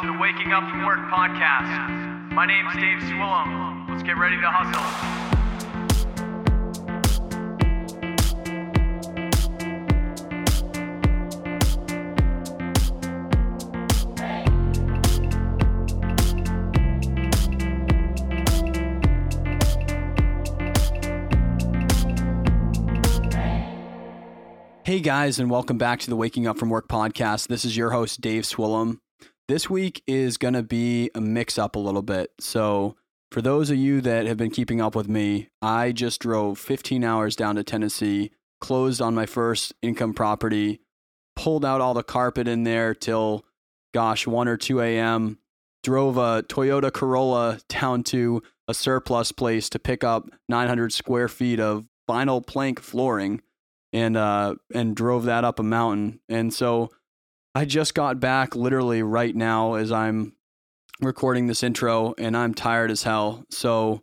to the Waking Up from Work podcast. My name's Dave Swillam. Let's get ready to hustle. Hey guys, and welcome back to the Waking Up from Work podcast. This is your host, Dave Swillum. This week is going to be a mix up a little bit. So, for those of you that have been keeping up with me, I just drove 15 hours down to Tennessee, closed on my first income property, pulled out all the carpet in there till, gosh, 1 or 2 a.m., drove a Toyota Corolla down to a surplus place to pick up 900 square feet of vinyl plank flooring and uh and drove that up a mountain. And so I just got back literally right now as I'm recording this intro and I'm tired as hell. So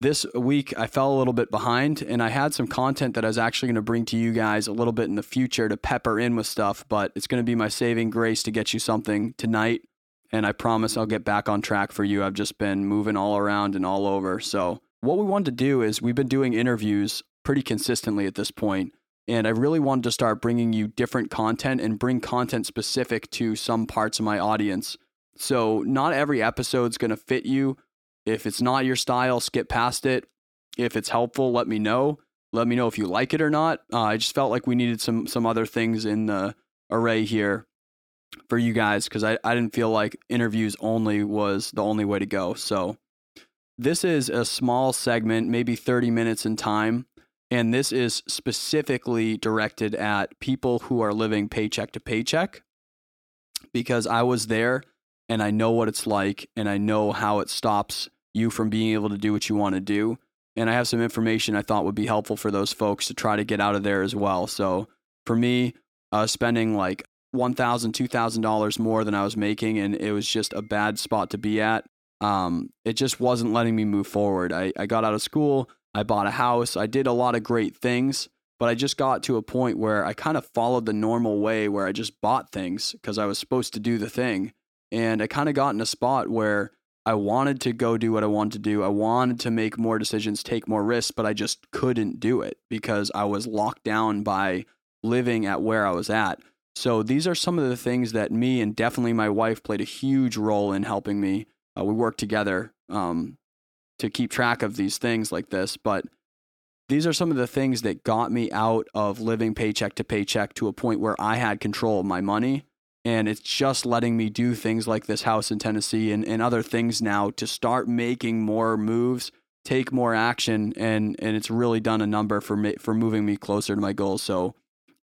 this week I fell a little bit behind and I had some content that I was actually going to bring to you guys a little bit in the future to pepper in with stuff, but it's going to be my saving grace to get you something tonight and I promise I'll get back on track for you. I've just been moving all around and all over. So what we wanted to do is we've been doing interviews pretty consistently at this point and I really wanted to start bringing you different content and bring content specific to some parts of my audience. So, not every episode's going to fit you. If it's not your style, skip past it. If it's helpful, let me know. Let me know if you like it or not. Uh, I just felt like we needed some some other things in the array here for you guys because I, I didn't feel like interviews only was the only way to go. So, this is a small segment, maybe 30 minutes in time and this is specifically directed at people who are living paycheck to paycheck because I was there and I know what it's like and I know how it stops you from being able to do what you want to do. And I have some information I thought would be helpful for those folks to try to get out of there as well. So for me, was spending like $1,000, $2,000 more than I was making, and it was just a bad spot to be at. Um, it just wasn't letting me move forward. I, I got out of school. I bought a house. I did a lot of great things, but I just got to a point where I kind of followed the normal way where I just bought things because I was supposed to do the thing. And I kind of got in a spot where I wanted to go do what I wanted to do. I wanted to make more decisions, take more risks, but I just couldn't do it because I was locked down by living at where I was at. So these are some of the things that me and definitely my wife played a huge role in helping me. Uh, we worked together um, to keep track of these things like this, but these are some of the things that got me out of living paycheck to paycheck to a point where I had control of my money. And it's just letting me do things like this house in Tennessee and, and other things now to start making more moves, take more action, and and it's really done a number for me, for moving me closer to my goals. So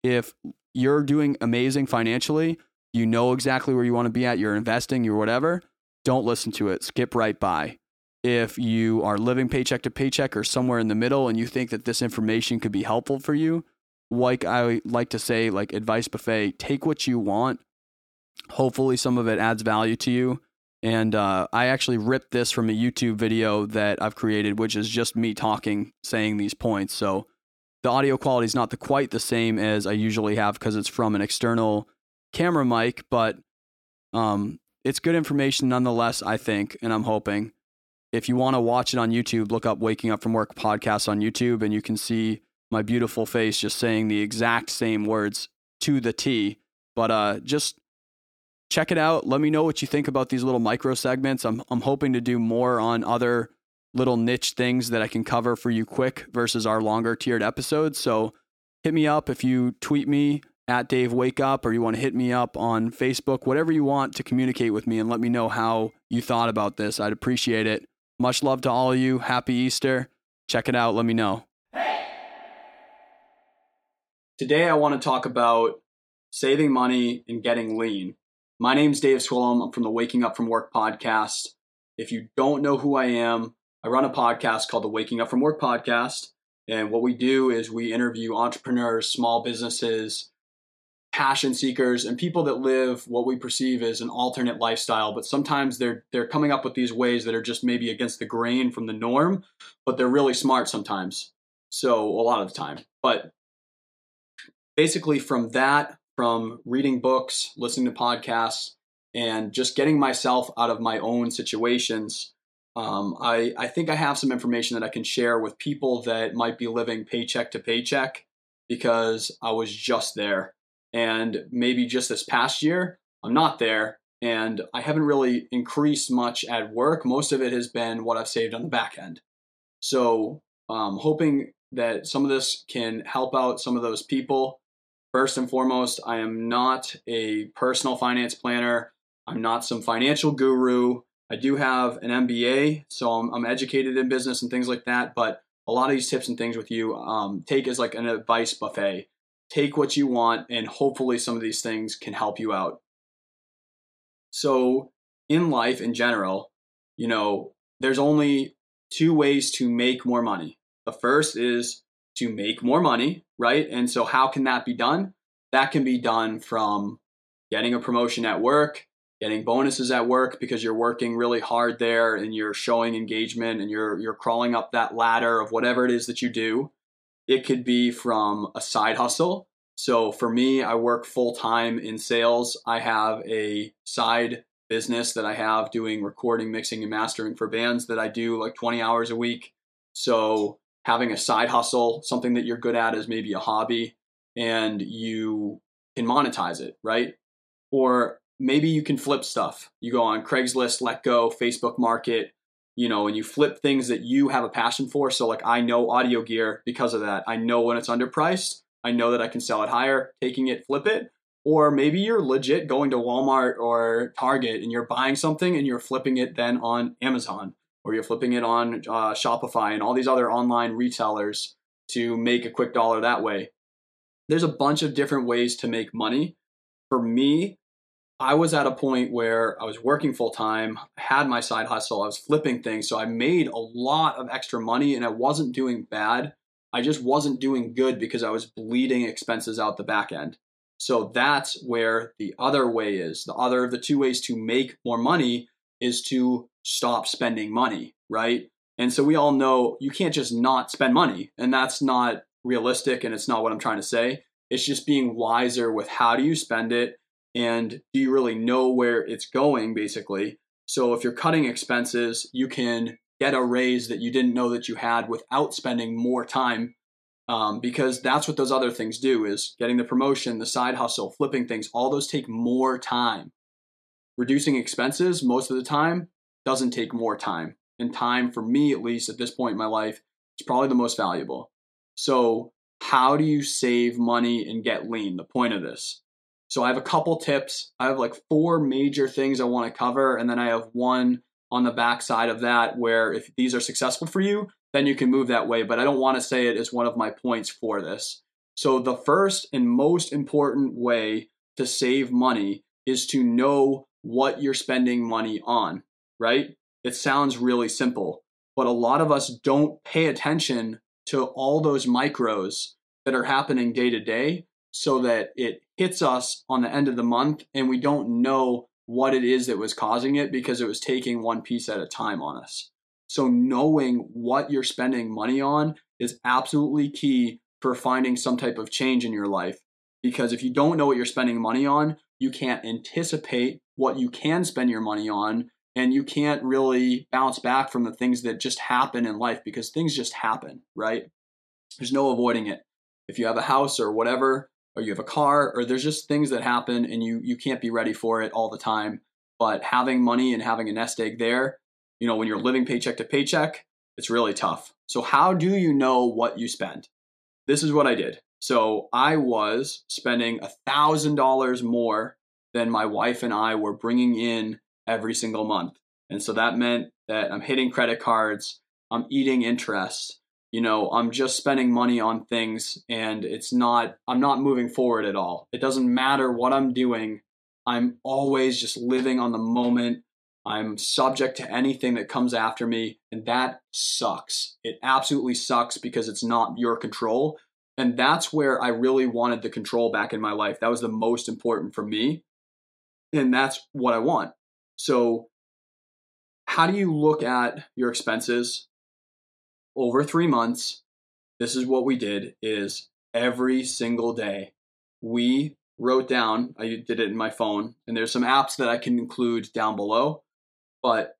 if you're doing amazing financially, you know exactly where you want to be at, you're investing, you're whatever, don't listen to it. Skip right by if you are living paycheck to paycheck or somewhere in the middle and you think that this information could be helpful for you, like I like to say, like advice buffet, take what you want. Hopefully, some of it adds value to you. And uh, I actually ripped this from a YouTube video that I've created, which is just me talking, saying these points. So the audio quality is not the, quite the same as I usually have because it's from an external camera mic, but um, it's good information nonetheless, I think, and I'm hoping if you want to watch it on YouTube, look up Waking Up from Work podcast on YouTube and you can see my beautiful face just saying the exact same words to the T. But uh, just check it out. Let me know what you think about these little micro segments. I'm, I'm hoping to do more on other little niche things that I can cover for you quick versus our longer tiered episodes. So hit me up if you tweet me at Dave Wake Up or you want to hit me up on Facebook, whatever you want to communicate with me and let me know how you thought about this. I'd appreciate it. Much love to all of you. Happy Easter. Check it out. Let me know. Today, I want to talk about saving money and getting lean. My name's Dave Swillum. I'm from the Waking Up from Work podcast. If you don't know who I am, I run a podcast called the Waking Up from Work podcast. And what we do is we interview entrepreneurs, small businesses, passion seekers and people that live what we perceive as an alternate lifestyle but sometimes they're they're coming up with these ways that are just maybe against the grain from the norm but they're really smart sometimes so a lot of the time but basically from that from reading books listening to podcasts and just getting myself out of my own situations. Um, I, I think I have some information that I can share with people that might be living paycheck to paycheck because I was just there. And maybe just this past year, I'm not there and I haven't really increased much at work. Most of it has been what I've saved on the back end. So, um, hoping that some of this can help out some of those people. First and foremost, I am not a personal finance planner. I'm not some financial guru. I do have an MBA, so I'm, I'm educated in business and things like that. But a lot of these tips and things with you um, take as like an advice buffet. Take what you want, and hopefully, some of these things can help you out. So, in life in general, you know, there's only two ways to make more money. The first is to make more money, right? And so, how can that be done? That can be done from getting a promotion at work, getting bonuses at work because you're working really hard there and you're showing engagement and you're you're crawling up that ladder of whatever it is that you do. It could be from a side hustle. So for me, I work full time in sales. I have a side business that I have doing recording, mixing, and mastering for bands that I do like 20 hours a week. So having a side hustle, something that you're good at is maybe a hobby and you can monetize it, right? Or maybe you can flip stuff. You go on Craigslist, Letgo, Facebook Market, you know, and you flip things that you have a passion for. So, like, I know audio gear because of that. I know when it's underpriced. I know that I can sell it higher, taking it, flip it. Or maybe you're legit going to Walmart or Target and you're buying something and you're flipping it then on Amazon or you're flipping it on uh, Shopify and all these other online retailers to make a quick dollar that way. There's a bunch of different ways to make money. For me, I was at a point where I was working full time, had my side hustle, I was flipping things. So I made a lot of extra money and I wasn't doing bad. I just wasn't doing good because I was bleeding expenses out the back end. So that's where the other way is. The other of the two ways to make more money is to stop spending money, right? And so we all know you can't just not spend money, and that's not realistic and it's not what I'm trying to say. It's just being wiser with how do you spend it and do you really know where it's going basically. So if you're cutting expenses, you can get a raise that you didn't know that you had without spending more time um, because that's what those other things do is getting the promotion the side hustle flipping things all those take more time. Reducing expenses most of the time doesn't take more time and time for me at least at this point in my life is probably the most valuable. So how do you save money and get lean? The point of this so i have a couple tips i have like four major things i want to cover and then i have one on the backside of that where if these are successful for you then you can move that way but i don't want to say it as one of my points for this so the first and most important way to save money is to know what you're spending money on, right? It sounds really simple, but a lot of us don't pay attention to all those micros that are happening day to day so that it hits us on the end of the month and we don't know what it is that was causing it because it was taking one piece at a time on us. So, knowing what you're spending money on is absolutely key for finding some type of change in your life. Because if you don't know what you're spending money on, you can't anticipate what you can spend your money on and you can't really bounce back from the things that just happen in life because things just happen, right? There's no avoiding it. If you have a house or whatever, or you have a car, or there's just things that happen and you you can't be ready for it all the time. But having money and having a nest egg there, you know, when you're living paycheck to paycheck, it's really tough. So how do you know what you spend? This is what I did. So I was spending a thousand dollars more than my wife and I were bringing in every single month. And so that meant that I'm hitting credit cards, I'm eating interest, you know, I'm just spending money on things and it's not, I'm not moving forward at all. It doesn't matter what I'm doing. I'm always just living on the moment. I'm subject to anything that comes after me, and that sucks. It absolutely sucks because it's not your control. And that's where I really wanted the control back in my life. That was the most important for me and that's what I want. So, how do you look at your expenses over three months? This is what we did: is every single day we wrote down, I did it in my phone, and there's some apps that I can include down below, but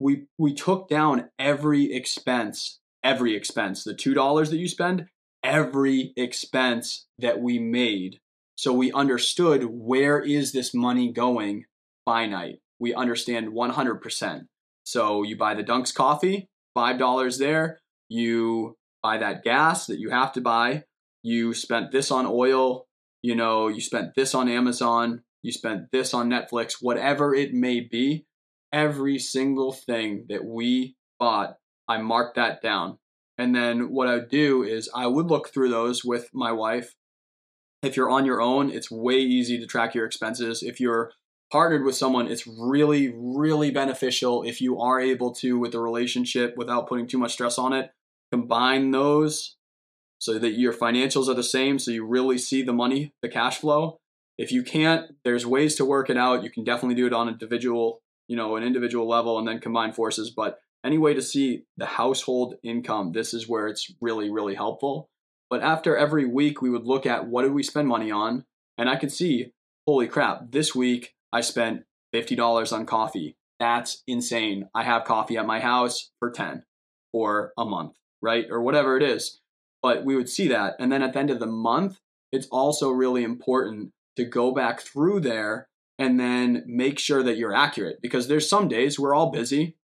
we we took down every expense, every expense, the $2 that you spend, every expense that we made. So we understood where is this money going finite. We understand 100%. So you buy the Dunks coffee, $5 there, you buy that gas that you have to buy, you spent this on oil, you know, you spent this on Amazon, you spent this on Netflix, whatever it may be, every single thing that we bought, I marked that down. And then what I would do is I would look through those with my wife. If you're on your own, it's way easy to track your expenses. If you're partnered with someone, it's really, really beneficial if you are able to, with the relationship, without putting too much stress on it, combine those so that your financials are the same so you really see the money, the cash flow. If you can't, there's ways to work it out. You can definitely do it on individual, you know, an individual level and then combine forces, but any way to see the household income, this is where it's really really helpful. But after every week we would look at what did we spend money on and I could see, holy crap, this week I spent $50 on coffee. That's insane. I have coffee at my house for 10 for a month, right? Or whatever it is but we would see that. And then at the end of the month, it's also really important to go back through there and then make sure that you're accurate because there's some days we're all busy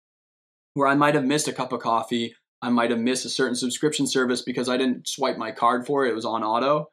where I might have missed a cup of coffee. I might have missed a certain subscription service because I didn't swipe my card for it. It was on auto.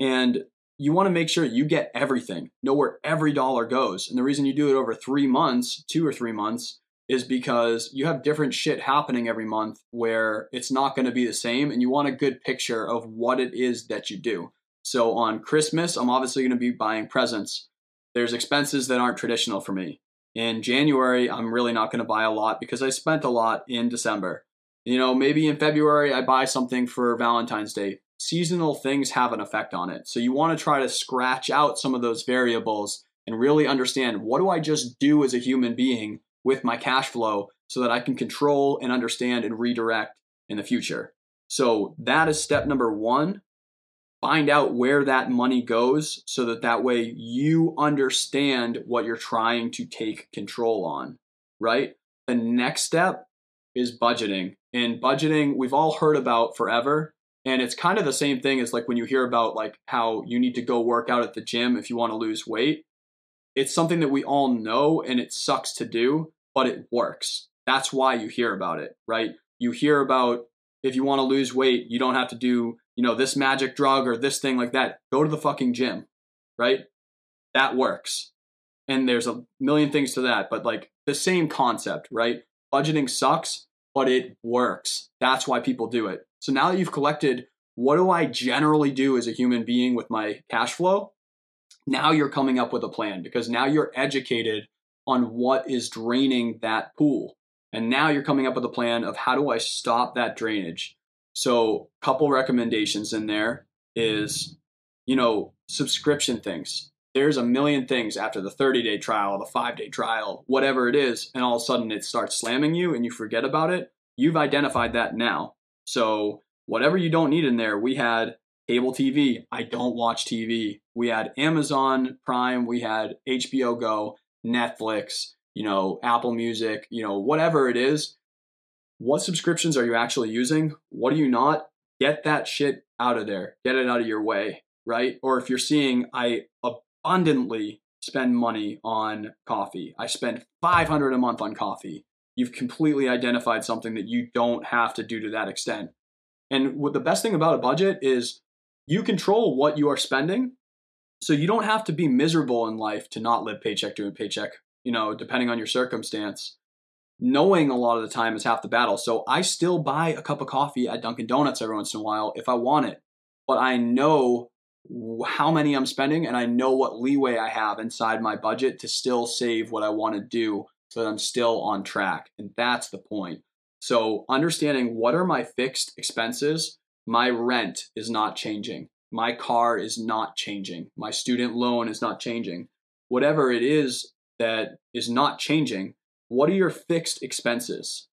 And you want to make sure you get everything, know where every dollar goes. And the reason you do it over three months, two or three months, is because you have different shit happening every month where it's not going to be the same and you want a good picture of what it is that you do. So on Christmas, I'm obviously going to be buying presents. There's expenses that aren't traditional for me. In January, I'm really not going to buy a lot because I spent a lot in December. You know, maybe in February I buy something for Valentine's Day. Seasonal things have an effect on it. So you want to try to scratch out some of those variables and really understand what do I just do as a human being with my cash flow so that I can control and understand and redirect in the future. So that is step number one. Find out where that money goes so that that way you understand what you're trying to take control on, right? The next step is budgeting. And budgeting, we've all heard about forever. And it's kind of the same thing as like when you hear about like how you need to go work out at the gym if you want to lose weight it's something that we all know and it sucks to do, but it works. That's why you hear about it, right? You hear about if you want to lose weight, you don't have to do, you know, this magic drug or this thing like that. Go to the fucking gym, right? That works. And there's a million things to that, but like the same concept, right? Budgeting sucks, but it works. That's why people do it. So now that you've collected what do I generally do as a human being with my cash flow? Now you're coming up with a plan because now you're educated on what is draining that pool. And now you're coming up with a plan of how do I stop that drainage. So, couple recommendations in there is, you know, subscription things. There's a million things after the 30 day trial, the five day trial, whatever it is, and all of a sudden it starts slamming you and you forget about it. You've identified that now. So, whatever you don't need in there, we had cable TV. I don't watch TV. We had Amazon Prime, we had HBO Go, Netflix, you know, Apple Music, you know, whatever it is. What subscriptions are you actually using? What are you not? Get that shit out of there. Get it out of your way, right? Or if you're seeing I abundantly spend money on coffee. I spend 500 a month on coffee. You've completely identified something that you don't have to do to that extent. And what the best thing about a budget is you control what you are spending. So you don't have to be miserable in life to not live paycheck to paycheck, you know, depending on your circumstance. Knowing a lot of the time is half the battle. So I still buy a cup of coffee at Dunkin' Donuts every once in a while if I want it. But I know how many I'm spending and I know what leeway I have inside my budget to still save what I want to do so that I'm still on track. And that's the point. So understanding what are my fixed expenses my rent is not changing. My car is not changing. My student loan is not changing. Whatever it is that is not changing, what are your fixed expenses?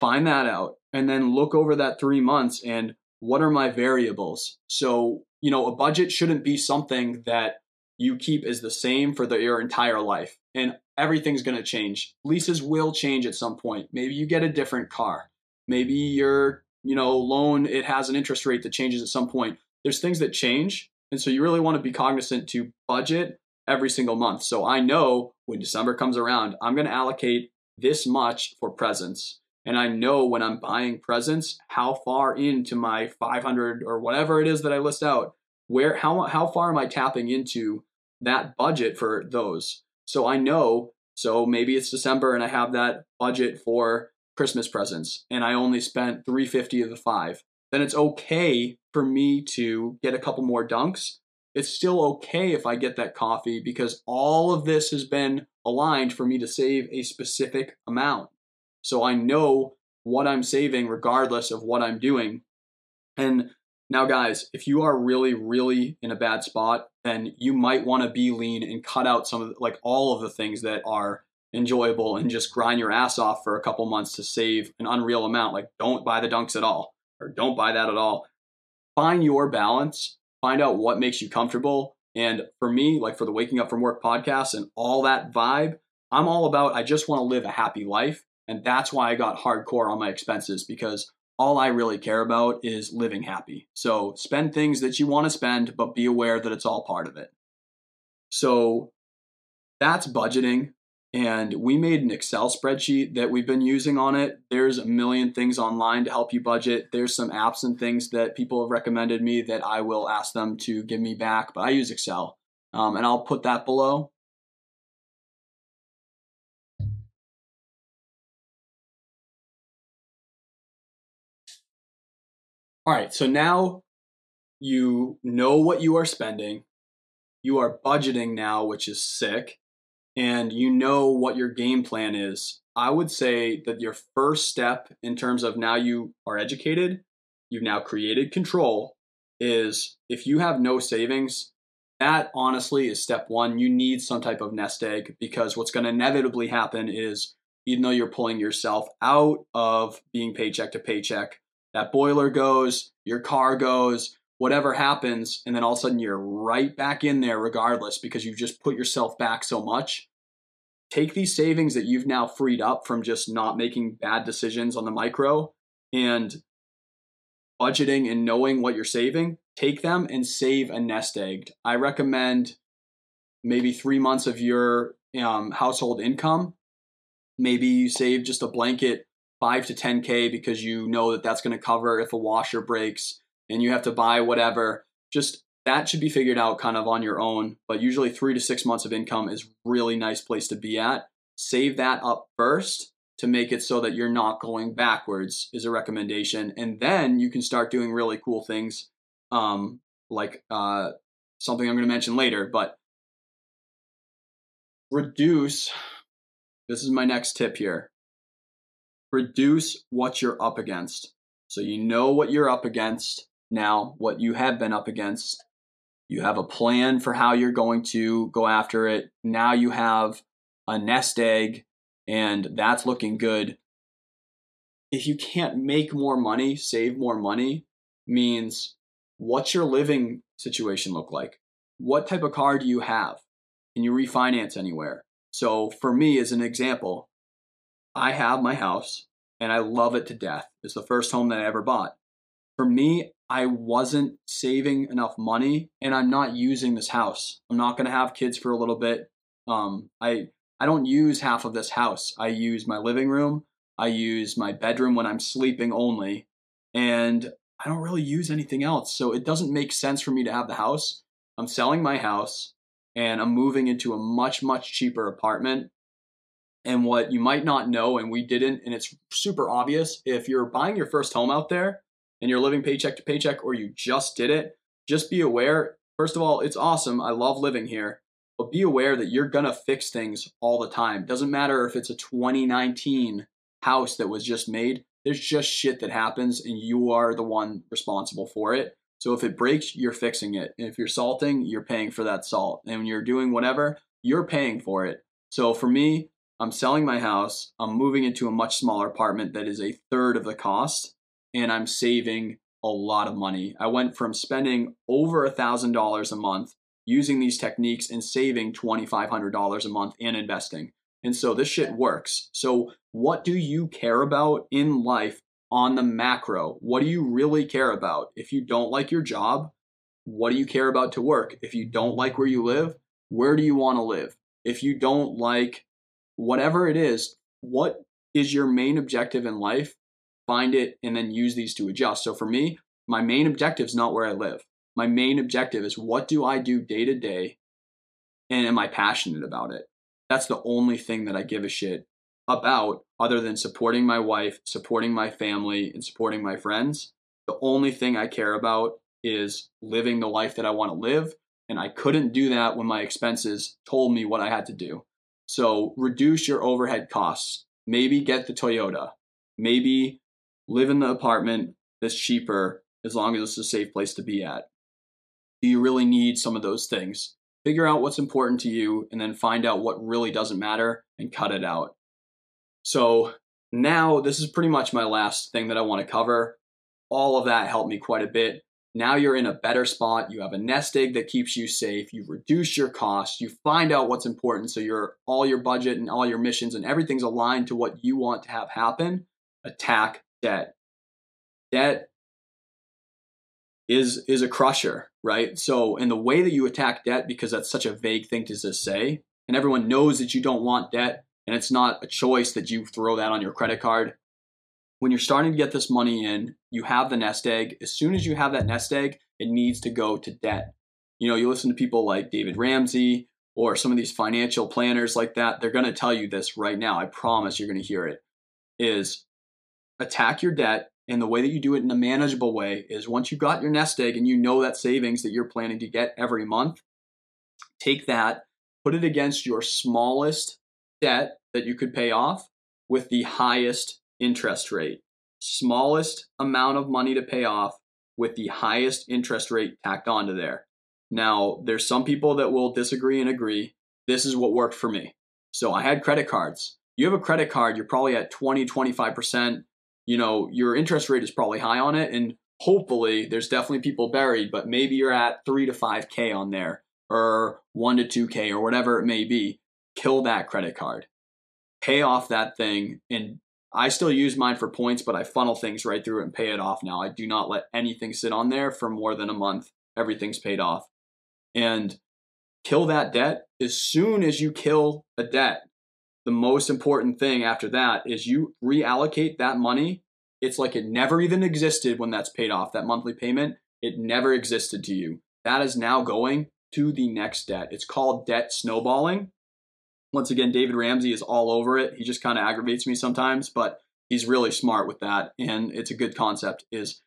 Find that out and then look over that three months and what are my variables? So, you know, a budget shouldn't be something that you keep is the same for the, your entire life. And everything's going to change. Leases will change at some point. Maybe you get a different car. Maybe your, you know, loan it has an interest rate that changes at some point. There's things that change, and so you really want to be cognizant to budget every single month. So I know when December comes around, I'm going to allocate this much for presents. And I know when I'm buying presents how far into my 500 or whatever it is that I list out, where how how far am I tapping into that budget for those? So I know, so maybe it's December and I have that budget for Christmas presents and I only spent 350 of the 5. Then it's okay for me to get a couple more dunks. It's still okay if I get that coffee because all of this has been aligned for me to save a specific amount. So I know what I'm saving regardless of what I'm doing. And now, guys, if you are really, really in a bad spot, then you might want to be lean and cut out some of like all of the things that are enjoyable and just grind your ass off for a couple months to save an unreal amount. Like, don't buy the dunks at all, or don't buy that at all. Find your balance, find out what makes you comfortable. And for me, like for the Waking Up from Work podcast and all that vibe, I'm all about I just want to live a happy life. And that's why I got hardcore on my expenses because all I really care about is living happy. So spend things that you want to spend, but be aware that it's all part of it. So that's budgeting. And we made an Excel spreadsheet that we've been using on it. There's a million things online to help you budget. There's some apps and things that people have recommended me that I will ask them to give me back, but I use Excel. Um, and I'll put that below. All right, so now you know what you are spending. You are budgeting now, which is sick, and you know what your game plan is. I would say that your first step in terms of now you are educated, you've now created control, is if you have no savings, that honestly is step one. You need some type of nest egg because what's going to inevitably happen is even though you're pulling yourself out of being paycheck to paycheck, that boiler goes, your car goes, whatever happens, and then all of a sudden you're right back in there regardless because you've just put yourself back so much. Take these savings that you've now freed up from just not making bad decisions on the micro and budgeting and knowing what you're saving, take them and save a nest egg. I recommend maybe three months of your um, household income. Maybe you save just a blanket five to 10K because you know that that's going to cover if a washer breaks and you have to buy whatever. Just that should be figured out kind of on your own. But usually three to six months of income is really nice place to be at. Save that up first to make it so that you're not going backwards is a recommendation. And then you can start doing really cool things um, like uh, something I'm going to mention later. But reduce, this is my next tip here reduce what you're up against. So you know what you're up against now, what you have been up against. You have a plan for how you're going to go after it. Now you have a nest egg, and that's looking good. If you can't make more money, save more money, means what's your living situation look like? What type of car do you have? Can you refinance anywhere? So, for me, as an example, I have my house and I love it to death. It's the first home that I ever bought. For me, I wasn't saving enough money and I'm not using this house. I'm not going to have kids for a little bit. Um, I I don't use half of this house. I use my living room. I use my bedroom when I'm sleeping only, and I don't really use anything else. So it doesn't make sense for me to have the house. I'm selling my house and I'm moving into a much much cheaper apartment and what you might not know, and we didn't, and it's super obvious if you're buying your first home out there and you're living paycheck to paycheck or you just did it, just be aware. First of all, it's awesome. I love living here, but be aware that you're going to fix things all the time. Doesn't matter if it's a 2019 house that was just made, there's just shit that happens and you are the one responsible for it. So if it breaks, you're fixing it. And if you're salting, you're paying for that salt. And when you're doing whatever, you're paying for it. So for me, I'm selling my house. I'm moving into a much smaller apartment that is a third of the cost, and I'm saving a lot of money. I went from spending over a thousand dollars a month using these techniques and saving $2,500 a month in investing. And so this shit works. So, what do you care about in life on the macro? What do you really care about? If you don't like your job, what do you care about to work? If you don't like where you live, where do you want to live? If you don't like whatever it is, what is your main objective in life? Find it and then use these to adjust. So for me, my main objective is not where I live. My main objective is what do I do day to day and am I passionate about it? That's the only thing that I give a shit about other than supporting my wife, supporting my family, and supporting my friends. The only thing I care about is living the life that I want to live. And I couldn't do that when my expenses told me what I had to do. So reduce your overhead costs. Maybe get the Toyota. Maybe live in the apartment that's cheaper as long as it's a safe place to be at. Do you really need some of those things? Figure out what's important to you and then find out what really doesn't matter and cut it out. So now this is pretty much my last thing that I want to cover. All of that helped me quite a bit. Now you're in a better spot. You have a nest egg that keeps you safe. You reduce your costs. You find out what's important. So your all your budget and all your missions and everything's aligned to what you want to have happen. Attack debt. Debt is is a crusher, right? So in the way that you attack debt, because that's such a vague thing to just say, and everyone knows that you don't want debt, and it's not a choice that you throw that on your credit card. When you're starting to get this money in, you have the nest egg. As soon as you have that nest egg, it needs to go to debt. You know, you listen to people like David Ramsey or some of these financial planners like that, they're going to tell you this right now. I promise you're going to hear it. Is attack your debt and the way that you do it in a manageable way is once you've got your nest egg and you know that savings that you're planning to get every month, take that, put it against your smallest debt that you could pay off with the highest interest rate. Smallest amount of money to pay off with the highest interest rate tacked onto there. Now, there's some people that will disagree and agree. This is what worked for me. So I had credit cards. You have a credit card, you're probably at 20, 25% you know, your interest rate is probably high on it. And hopefully there's definitely people buried, but maybe you're at three to 5K on there or one to 2K or whatever it may be. Kill that credit card, pay off that thing. And I still use mine for points, but I funnel things right through and pay it off now. I do not let anything sit on there for more than a month. Everything's paid off. And kill that debt as soon as you kill a debt the most important thing after that is you reallocate that money. It's like it never even existed when that's paid off, that monthly payment. It never existed to you. That is now going to the next debt. It's called debt snowballing. Once again, David Ramsey is all over it. He just kind of aggravates me sometimes, but he's really smart with that. And it's a good concept is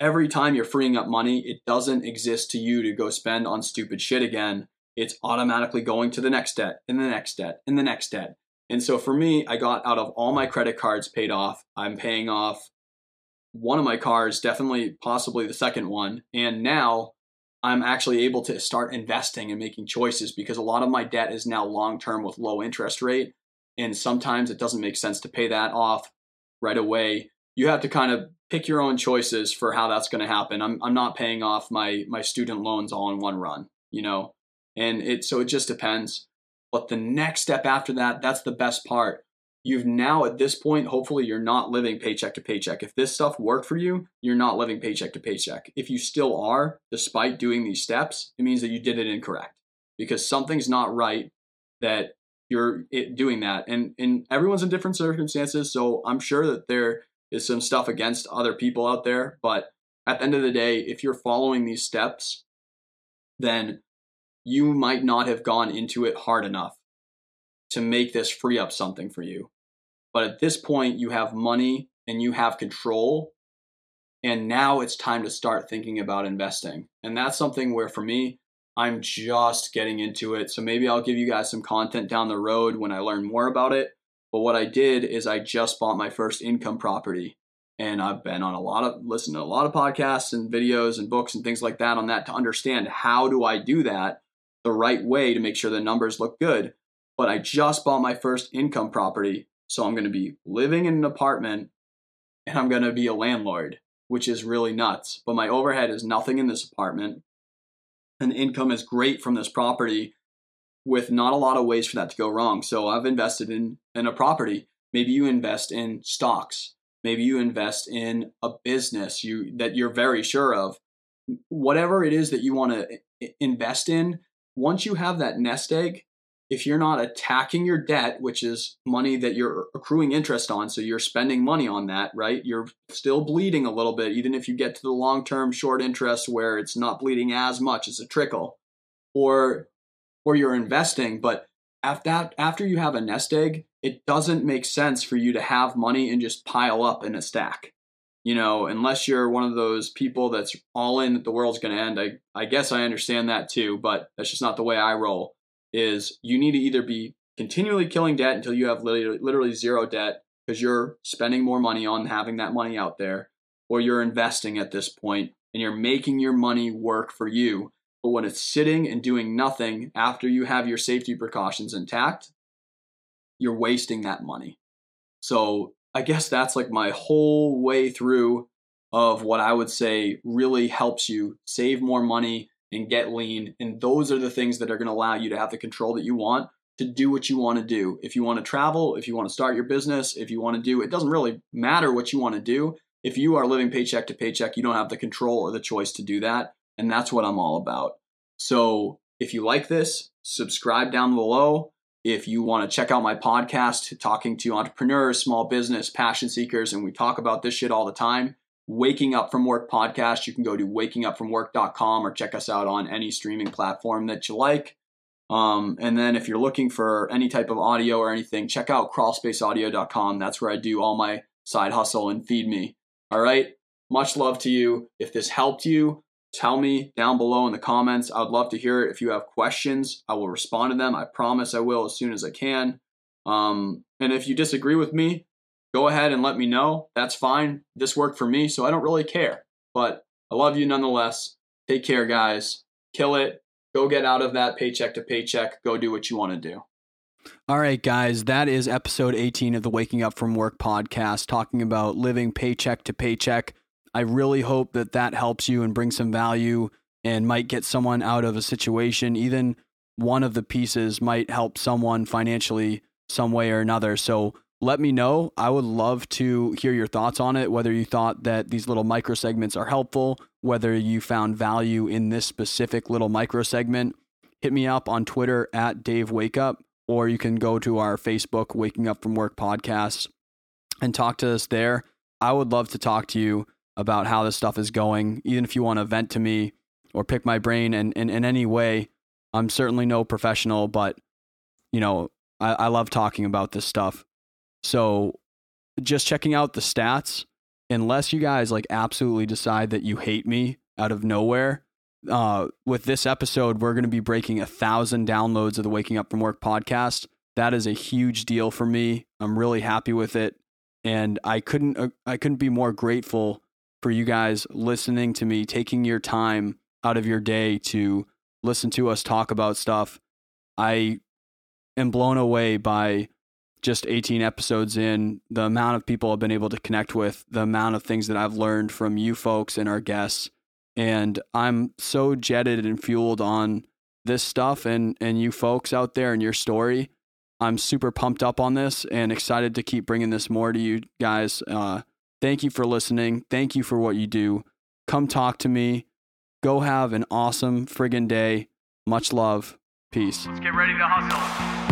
every time you're freeing up money, it doesn't exist to you to go spend on stupid shit again. It's automatically going to the next debt and the next debt and the next debt. And so for me, I got out of all my credit cards paid off. I'm paying off one of my cars, definitely possibly the second one. And now I'm actually able to start investing and making choices because a lot of my debt is now long term with low interest rate. And sometimes it doesn't make sense to pay that off right away. You have to kind of pick your own choices for how that's going to happen. I'm, I'm not paying off my, my student loans all in one run, you know? And it, so it just depends. But the next step after that, that's the best part. You've now, at this point, hopefully, you're not living paycheck to paycheck. If this stuff worked for you, you're not living paycheck to paycheck. If you still are, despite doing these steps, it means that you did it incorrect because something's not right that you're doing that. And, and everyone's in different circumstances. So I'm sure that there is some stuff against other people out there. But at the end of the day, if you're following these steps, then you might not have gone into it hard enough to make this free up something for you. But at this point, you have money and you have control. And now it's time to start thinking about investing. And that's something where for me, I'm just getting into it. So maybe I'll give you guys some content down the road when I learn more about it. But what I did is I just bought my first income property. And I've been on a lot of listened to a lot of podcasts and videos and books and things like that on that to understand how do I do that the right way to make sure the numbers look good. But I just bought my first income property. So I'm going to be living in an apartment and I'm going to be a landlord, which is really nuts. But my overhead is nothing in this apartment. and the income is great from this property with not a lot of ways for that to go wrong. So I've invested in in a property. Maybe you invest in stocks. Maybe you invest in a business you that you're very sure of. Whatever it is that you want to invest in, once you have that nest egg, if you're not attacking your debt, which is money that you're accruing interest on, so you're spending money on that, right? You're still bleeding a little bit, even if you get to the long term short interest where it's not bleeding as much as a trickle, or or you're investing. But after that, after you have a nest egg, it doesn't make sense for you to have money and just pile up in a stack. You know, unless you're one of those people that's all in that the world's going to end. I I guess I understand that too, but that's just not the way I roll is you need to either be continually killing debt until you have literally, literally zero debt because you're spending more money on having that money out there, or you're investing at this point and you're making your money work for you. But when it's sitting and doing nothing after you have your safety precautions intact, you're wasting that money. So I guess that's like my whole way through of what I would say really helps you save more money and get lean. And those are the things that are going to allow you to have the control that you want to do what you want to do. If you want to travel, if you want to start your business, if you want to do, it doesn't really matter what you want to do. If you are living paycheck to paycheck, you don't have the control or the choice to do that. And that's what I'm all about. So if you like this, subscribe down below. If you want to check out my podcast, talking to entrepreneurs, small business, passion seekers, and we talk about this shit all the time, Waking Up From Work podcast. You can go to wakingupfromwork.com or check us out on any streaming platform that you like. Um, and then if you're looking for any type of audio or anything, check out crawlspaceaudio.com. That's where I do all my side hustle and feed me. All right. Much love to you. If this helped you, tell me down below in the comments. I would love to hear it. If you have questions, I will respond to them. I promise I will as soon as I can. Um, and if you disagree with me, go ahead and let me know. That's fine. This worked for me, so I don't really care. But I love you nonetheless. Take care, guys. Kill it. Go get out of that paycheck to paycheck. Go do what you want to do. All right, guys, that is episode 18 of the Waking Up from Work podcast, talking about living paycheck to paycheck. I really hope that that helps you and brings some value and might get someone out of a situation. Even one of the pieces might help someone financially some way or another. So let me know. I would love to hear your thoughts on it, whether you thought that these little micro segments are helpful, whether you found value in this specific little micro segment. Hit me up on Twitter at Dave Wake Up, or you can go to our Facebook Waking Up from Work podcast and talk to us there. I would love to talk to you about how this stuff is going, even if you want to vent to me or pick my brain and in, in any way. I'm certainly no professional, but you know, I, I love talking about this stuff. So just checking out the stats, unless you guys like absolutely decide that you hate me out of nowhere, uh, with this episode, we're going to be breaking a thousand downloads of the Waking Up from Work podcast. That is a huge deal for me. I'm really happy with it, and I couldn't uh, I couldn't be more grateful for you guys listening to me, taking your time out of your day to listen to us talk about stuff. I am blown away by just 18 episodes in, the amount of people I've been able to connect with, the amount of things that I've learned from you folks and our guests. And I'm so jetted and fueled on this stuff and, and you folks out there and your story. I'm super pumped up on this and excited to keep bringing this more to you guys. Uh, thank you for listening. Thank you for what you do. Come talk to me. Go have an awesome friggin' day. Much love. Peace. Let's get ready to hustle.